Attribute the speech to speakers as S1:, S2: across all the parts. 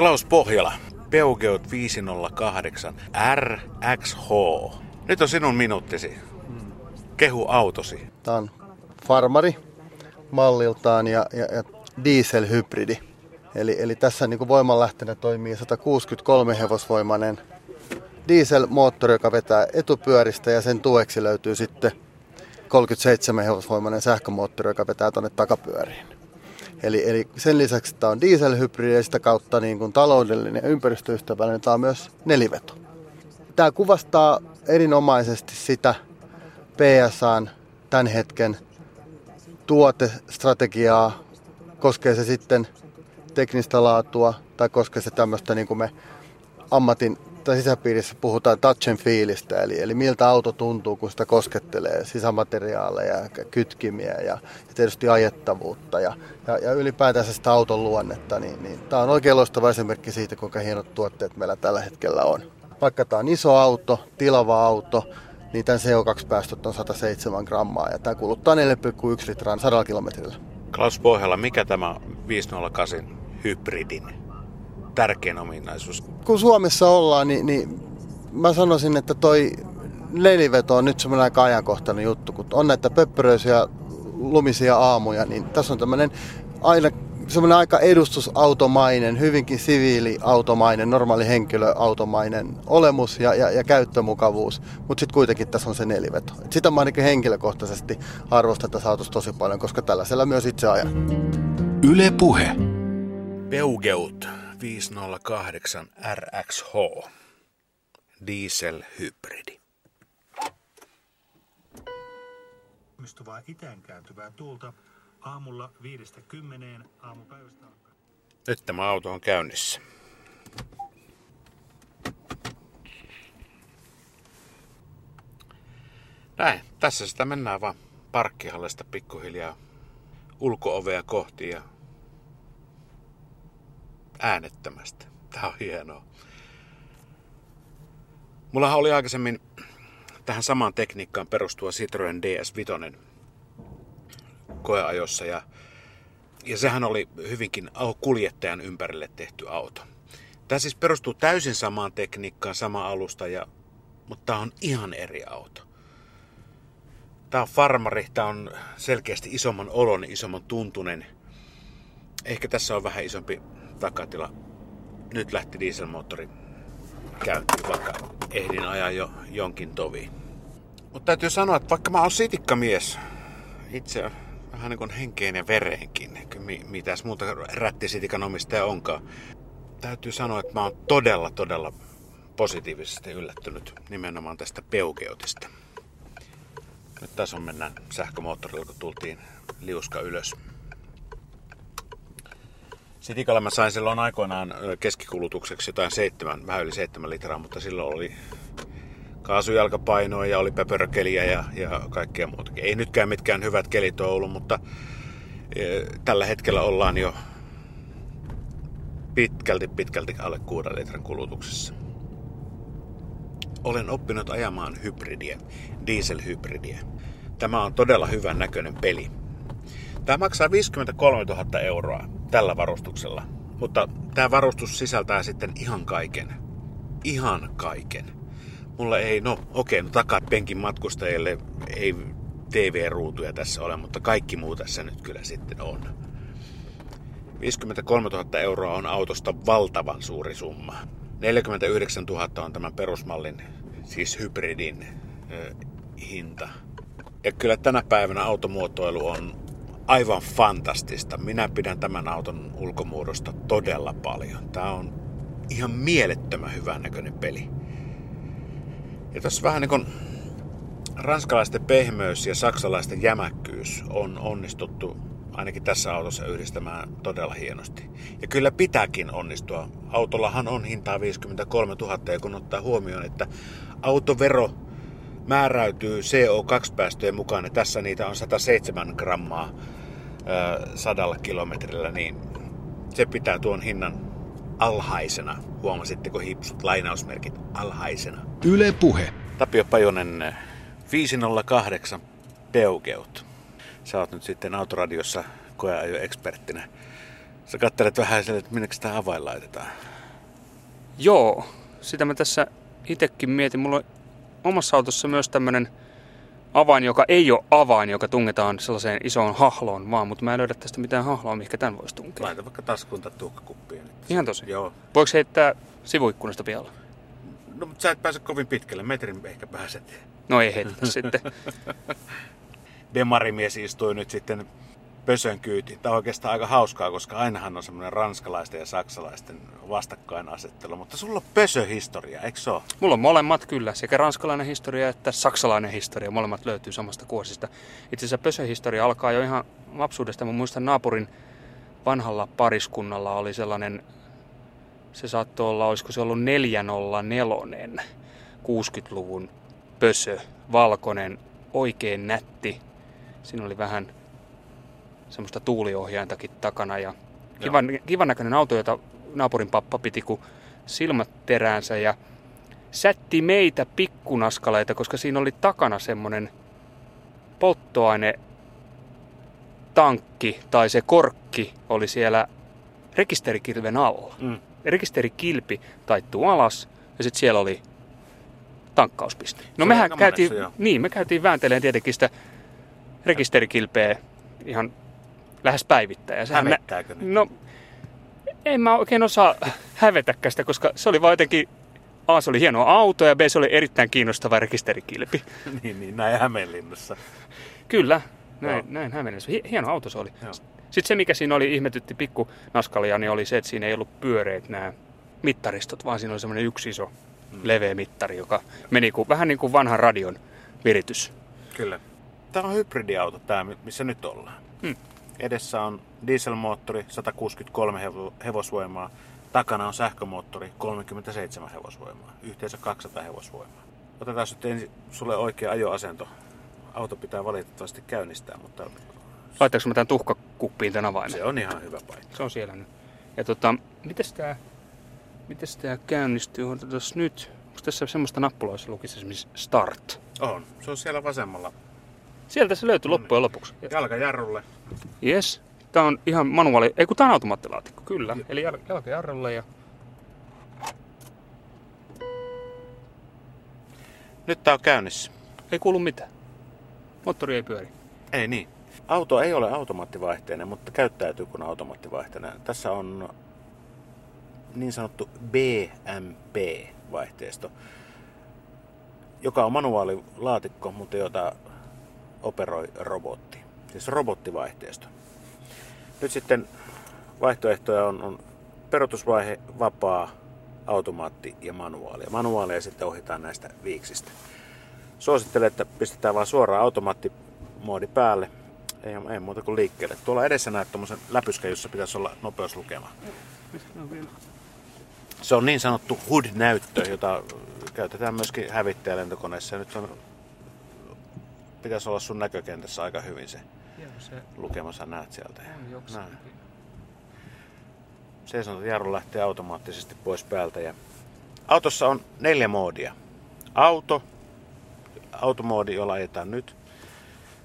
S1: Klaus Pohjola, Peugeot 508 RXH. Nyt on sinun minuuttisi. Kehu autosi.
S2: Tämä on farmari malliltaan ja, ja, ja dieselhybridi. Eli, eli tässä niin voimanlähteenä toimii 163 hevosvoimainen dieselmoottori, joka vetää etupyöristä ja sen tueksi löytyy sitten 37 hevosvoimainen sähkömoottori, joka vetää tuonne takapyöriin. Eli, eli sen lisäksi tämä on dieselhybridi ja sitä kautta niin kuin taloudellinen ja ympäristöystävällinen, tämä on myös neliveto. Tämä kuvastaa erinomaisesti sitä PSAn tämän hetken tuotestrategiaa, koskee se sitten teknistä laatua tai koskee se tämmöistä niin kuin me ammatin tai sisäpiirissä puhutaan touch and feelistä, eli, eli miltä auto tuntuu, kun sitä koskettelee, sisämateriaaleja, kytkimiä ja, ja tietysti ajettavuutta ja, ja, ja ylipäätänsä sitä auton luonnetta, niin, niin tämä on oikein loistava esimerkki siitä, kuinka hienot tuotteet meillä tällä hetkellä on. Vaikka tämä on iso auto, tilava auto, niin tämän CO2-päästöt on 107 grammaa ja tämä kuluttaa 4,1 litraa 100 kilometrillä.
S1: Klaus Pohjala, mikä tämä 508 hybridin tärkein ominaisuus?
S2: Kun Suomessa ollaan, niin, niin mä sanoisin, että toi neliveto on nyt semmoinen aika ajankohtainen juttu, kun on näitä pöppöröisiä lumisia aamuja, niin tässä on tämmöinen aina semmoinen aika edustusautomainen, hyvinkin siviiliautomainen, normaali henkilöautomainen olemus ja, ja, ja käyttömukavuus, mutta sitten kuitenkin tässä on se neliveto. Et sitä mä ainakin henkilökohtaisesti arvostan tässä autossa tosi paljon, koska tällaisella myös itse ajan.
S1: Yle Puhe. Peugeot 508 RXH. Diesel-hybridi.
S3: Mistuvaa itään kääntyvää tuulta aamulla viidestä kymmeneen aamupäivästä alkaen.
S1: Nyt tämä auto on käynnissä. Näin, tässä sitä mennään vaan parkkihallista pikkuhiljaa ulkoovea kohti ja äänettömästä. Tää on hienoa. Mulla oli aikaisemmin tähän samaan tekniikkaan perustuva Citroen DS5 koeajossa ja, ja sehän oli hyvinkin kuljettajan ympärille tehty auto. Tämä siis perustuu täysin samaan tekniikkaan, sama alusta, ja, mutta tämä on ihan eri auto. Tämä on farmari, tämä on selkeästi isomman olon, isomman tuntunen. Ehkä tässä on vähän isompi takatila. Nyt lähti dieselmoottori käyntiin, vaikka ehdin ajaa jo jonkin tovi. Mutta täytyy sanoa, että vaikka mä oon sitikkamies, itse vähän niin kuin henkeen ja vereenkin, mitäs muuta rättisitikan omistaja onkaan. Täytyy sanoa, että mä oon todella, todella positiivisesti yllättynyt nimenomaan tästä Peugeotista. Nyt tässä on mennään sähkömoottorilla, kun tultiin liuska ylös. Sitikalla mä sain silloin aikoinaan keskikulutukseksi jotain seitsemän, vähän yli seitsemän litraa, mutta silloin oli kaasujalkapainoa ja oli pöpörökeliä ja, ja kaikkea muutakin. Ei nytkään mitkään hyvät kelit ole ollut, mutta e, tällä hetkellä ollaan jo pitkälti pitkälti alle 6 litran kulutuksessa. Olen oppinut ajamaan hybridiä, dieselhybridiä. Tämä on todella hyvän näköinen peli. Tämä maksaa 53 000 euroa tällä varustuksella, mutta tämä varustus sisältää sitten ihan kaiken. Ihan kaiken Mulla ei, no okei, no takapenkin matkustajille ei TV-ruutuja tässä ole, mutta kaikki muu tässä nyt kyllä sitten on. 53 000 euroa on autosta valtavan suuri summa. 49 000 on tämän perusmallin, siis hybridin hinta. Ja kyllä tänä päivänä automuotoilu on aivan fantastista. Minä pidän tämän auton ulkomuodosta todella paljon. Tämä on ihan mielettömän hyvän näköinen peli. Ja tässä vähän niin kuin ranskalaisten pehmeys ja saksalaisten jämäkkyys on onnistuttu ainakin tässä autossa yhdistämään todella hienosti. Ja kyllä pitääkin onnistua. Autollahan on hintaa 53 000 ja kun ottaa huomioon, että autovero määräytyy CO2-päästöjen mukaan ja tässä niitä on 107 grammaa sadalla kilometrillä, niin se pitää tuon hinnan alhaisena. Huomasitteko hipsut lainausmerkit alhaisena?
S4: Yle Puhe.
S1: Tapio Pajonen 508 Peugeot. Sä oot nyt sitten autoradiossa koeajoeksperttinä. Sä katselet vähän sille, että minne sitä avain laitetaan.
S4: Joo, sitä mä tässä itsekin mietin. Mulla on omassa autossa myös tämmönen avain, joka ei ole avain, joka tungetaan sellaiseen isoon hahloon vaan, mutta mä en löydä tästä mitään hahloa, mikä tämän voisi tunkea.
S1: Laita vaikka taskuun tai tuhkakuppiin.
S4: Ihan tosi.
S1: Joo.
S4: Voiko heittää sivuikkunasta pialla?
S1: No, mutta sä et pääse kovin pitkälle. Metrin ehkä pääset.
S4: No ei heitetä sitten.
S1: Demarimies istui nyt sitten pösön kyyti. Tämä on oikeastaan aika hauskaa, koska ainahan on semmoinen ranskalaisten ja saksalaisten vastakkainasettelu. Mutta sulla on pösöhistoria, eikö se ole?
S4: Mulla on molemmat kyllä, sekä ranskalainen historia että saksalainen historia. Molemmat löytyy samasta kuosista. Itse asiassa pösöhistoria alkaa jo ihan lapsuudesta. Mä muistan naapurin vanhalla pariskunnalla oli sellainen, se saattoi olla, olisiko se ollut 404 60-luvun pösö, valkoinen, oikein nätti. Siinä oli vähän semmoista tuuliohjaintakin takana ja kivan, kivan näköinen auto, jota naapurin pappa piti kuin silmät teräänsä ja sätti meitä pikkunaskaleita, koska siinä oli takana semmoinen polttoaine tankki tai se korkki oli siellä rekisterikilven alla.
S1: Mm.
S4: Rekisterikilpi taittuu alas ja sitten siellä oli tankkauspiste.
S1: Se
S4: No
S1: oli
S4: mehän käytiin,
S1: monessa,
S4: niin, me käytiin vääntelemään tietenkin sitä rekisterikilpeä ihan lähes päivittäin. Ja sehän
S1: Hävettääkö nyt?
S4: No, en mä oikein osaa hävetäkään sitä, koska se oli vaan jotenkin, A, se oli hieno auto ja B, se oli erittäin kiinnostava rekisterikilpi.
S1: niin, niin, näin Hämeenlinnassa.
S4: Kyllä, näin,
S1: Joo.
S4: näin Hämeenlinnassa. Hi- hieno auto se oli.
S1: Joo.
S4: Sitten se, mikä siinä oli, ihmetytti pikku naskalia, niin oli se, että siinä ei ollut pyöreät nämä mittaristot, vaan siinä oli semmoinen yksi iso
S1: Mm.
S4: leveä mittari, joka meni kuin, vähän niin kuin vanhan radion viritys.
S1: Kyllä. Tämä on hybridiauto, tämä, missä nyt ollaan.
S4: Hmm.
S1: Edessä on dieselmoottori, 163 hevo- hevosvoimaa. Takana on sähkömoottori, 37 hevosvoimaa. Yhteensä 200 hevosvoimaa. Otetaan nyt ensin sulle oikea ajoasento. Auto pitää valitettavasti käynnistää, mutta
S4: Laittaanko mä tämän tuhkakuppiin tämän avaimen?
S1: se on ihan hyvä paikka.
S4: Se on siellä nyt. Ja tota, mites tää, mites tää käynnistyy? Otetaan nyt. Onko tässä semmoista nappulaa, jossa lukisi esimerkiksi start?
S1: On. Se on siellä vasemmalla.
S4: Sieltä se löytyy loppujen lopuksi.
S1: Jalkajarrulle.
S4: Yes. Tää on ihan manuaali, ei kun tää on automaattilaatikko, kyllä. Eli jal- jalkajarrulle ja...
S1: Nyt tää on käynnissä.
S4: Ei kuulu mitään. Moottori ei pyöri.
S1: Ei niin. Auto ei ole automaattivaihteinen, mutta käyttäytyy kuin automaattivaihteinen. Tässä on niin sanottu BMP-vaihteisto, joka on manuaalilaatikko, mutta jota operoi robotti. Siis robottivaihteisto. Nyt sitten vaihtoehtoja on, on perutusvaihe, vapaa, automaatti ja manuaali. Ja manuaalia sitten ohjataan näistä viiksistä. Suosittelen, että pistetään vaan suoraan automaattimoodi päälle. Ei, ei muuta kuin liikkeelle. Tuolla edessä näet tuommoisen läpyskän, jossa pitäisi olla nopeuslukema. Se on niin sanottu HUD-näyttö, jota käytetään myöskin hävittäjälentokoneessa. Nyt on, pitäisi olla sun näkökentässä aika hyvin se
S4: se
S1: lukema, sä näet sieltä.
S4: on
S1: Näin.
S4: jokseenkin.
S1: Seisonta jarru lähtee automaattisesti pois päältä. Ja autossa on neljä moodia. Auto, automoodi, jolla ajetaan nyt.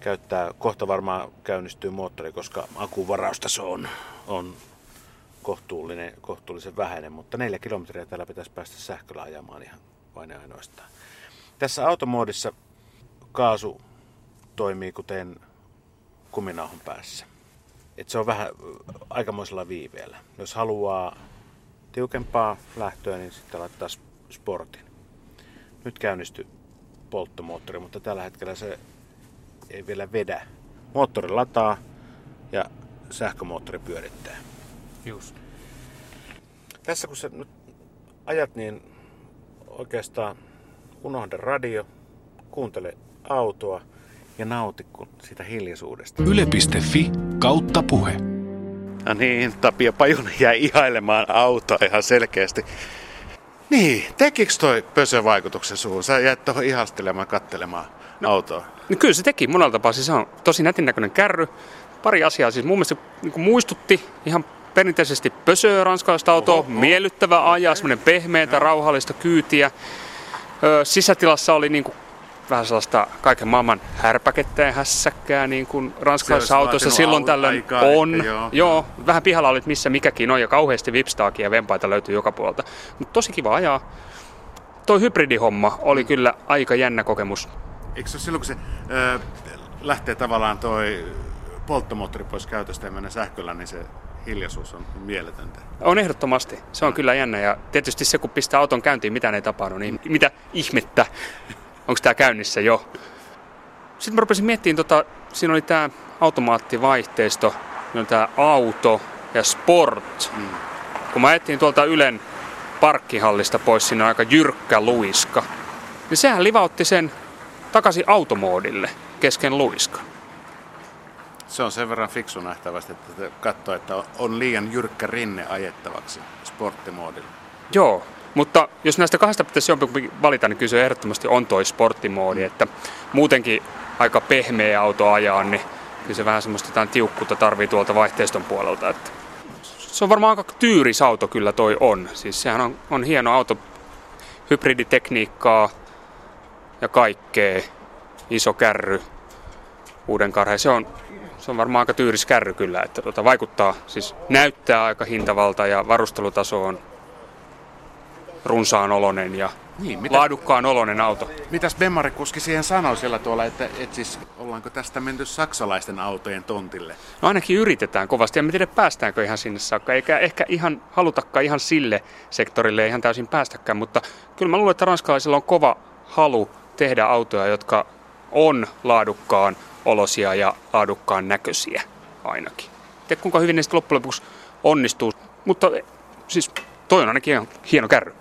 S1: Käyttää, kohta varmaan käynnistyy moottori, koska akuvaraustaso on, on kohtuullinen, kohtuullisen vähäinen, mutta neljä kilometriä täällä pitäisi päästä sähköllä ajamaan ihan vain ja ainoastaan. Tässä automoodissa kaasu toimii kuten kuminauhan päässä. Et se on vähän aikamoisella viiveellä. Jos haluaa tiukempaa lähtöä, niin sitten laittaa sportin. Nyt käynnistyi polttomoottori, mutta tällä hetkellä se ei vielä vedä. Moottori lataa ja sähkömoottori pyörittää.
S4: Just.
S1: Tässä kun sä nyt ajat, niin oikeastaan unohda radio, kuuntele autoa ja nauti kun sitä hiljaisuudesta.
S5: Yle.fi kautta puhe.
S1: No niin, Tapio Pajunen jäi ihailemaan autoa ihan selkeästi. Niin, tekikö toi pösö vaikutuksen suun? Sä jäit tuohon ihastelemaan, kattelemaan no. autoa.
S4: No kyllä se teki monella tapaa. Siis se on tosi nätin näköinen kärry. Pari asiaa. Siis mun mielestä se niin muistutti ihan perinteisesti pösöä ranskalaista autoa.
S1: Oho, oho.
S4: Miellyttävä ajaa, semmoinen pehmeätä, rauhallista kyytiä. Ö, sisätilassa oli niin kuin vähän sellaista kaiken maailman härpäkettä ja hässäkkää, niin kuin ranskalaisissa
S1: Se olisi
S4: autoissa
S1: vaatinut
S4: silloin tällöin
S1: aikaa
S4: on.
S1: ehkä, joo.
S4: joo, vähän pihalla olit missä mikäkin on ja kauheasti vipstaakin ja vempaita löytyy joka puolelta. Mutta tosi kiva ajaa. Toi hybridihomma oli kyllä aika jännä kokemus.
S1: Eikö se silloin, kun se ö, lähtee tavallaan toi polttomoottori pois käytöstä ja menee sähköllä, niin se hiljaisuus on mieletöntä.
S4: On ehdottomasti. Se on kyllä jännä. Ja tietysti se, kun pistää auton käyntiin, mitä ei tapahdu, niin mitä ihmettä? Onko tämä käynnissä jo? Sitten mä rupesin miettimään, tota, siinä oli tämä automaattivaihteisto, siinä on tämä auto ja sport. Mm. Kun mä ajettiin tuolta Ylen parkkihallista pois, siinä on aika jyrkkä luiska. Niin sehän livautti sen takaisin automoodille kesken luiskan.
S1: Se on sen verran fiksu nähtävästi, että katsoo, että on liian jyrkkä rinne ajettavaksi sporttimoodilla.
S4: Joo, mutta jos näistä kahdesta pitäisi jompikumpi valita, niin kyllä se ehdottomasti on toi sporttimoodi, että muutenkin aika pehmeä auto ajaa, niin kyllä se vähän semmoista jotain tiukkuutta tarvii tuolta vaihteiston puolelta. Että se on varmaan aika tyyris auto kyllä toi on. Siis sehän on, on hieno auto, hybriditekniikkaa ja kaikkea, iso kärry, uuden karhe. Se on, se on varmaan aika tyyris kärry kyllä, että tuota, vaikuttaa, siis näyttää aika hintavalta ja varustelutaso on runsaan olonen ja
S1: Niin, mitä,
S4: laadukkaan olonen auto.
S1: mitäs Bemmari kuski siihen sanoi siellä tuolla, että, että siis ollaanko tästä menty saksalaisten autojen tontille?
S4: No ainakin yritetään kovasti. En tiedä päästäänkö ihan sinne saakka, eikä ehkä ihan halutakaan ihan sille sektorille ihan täysin päästäkään, mutta kyllä mä luulen, että ranskalaisilla on kova halu tehdä autoja, jotka on laadukkaan olosia ja laadukkaan näköisiä ainakin. Tiedä kuinka hyvin ne sitten loppujen lopuksi onnistuu, mutta siis toi on ainakin ihan hieno kärry.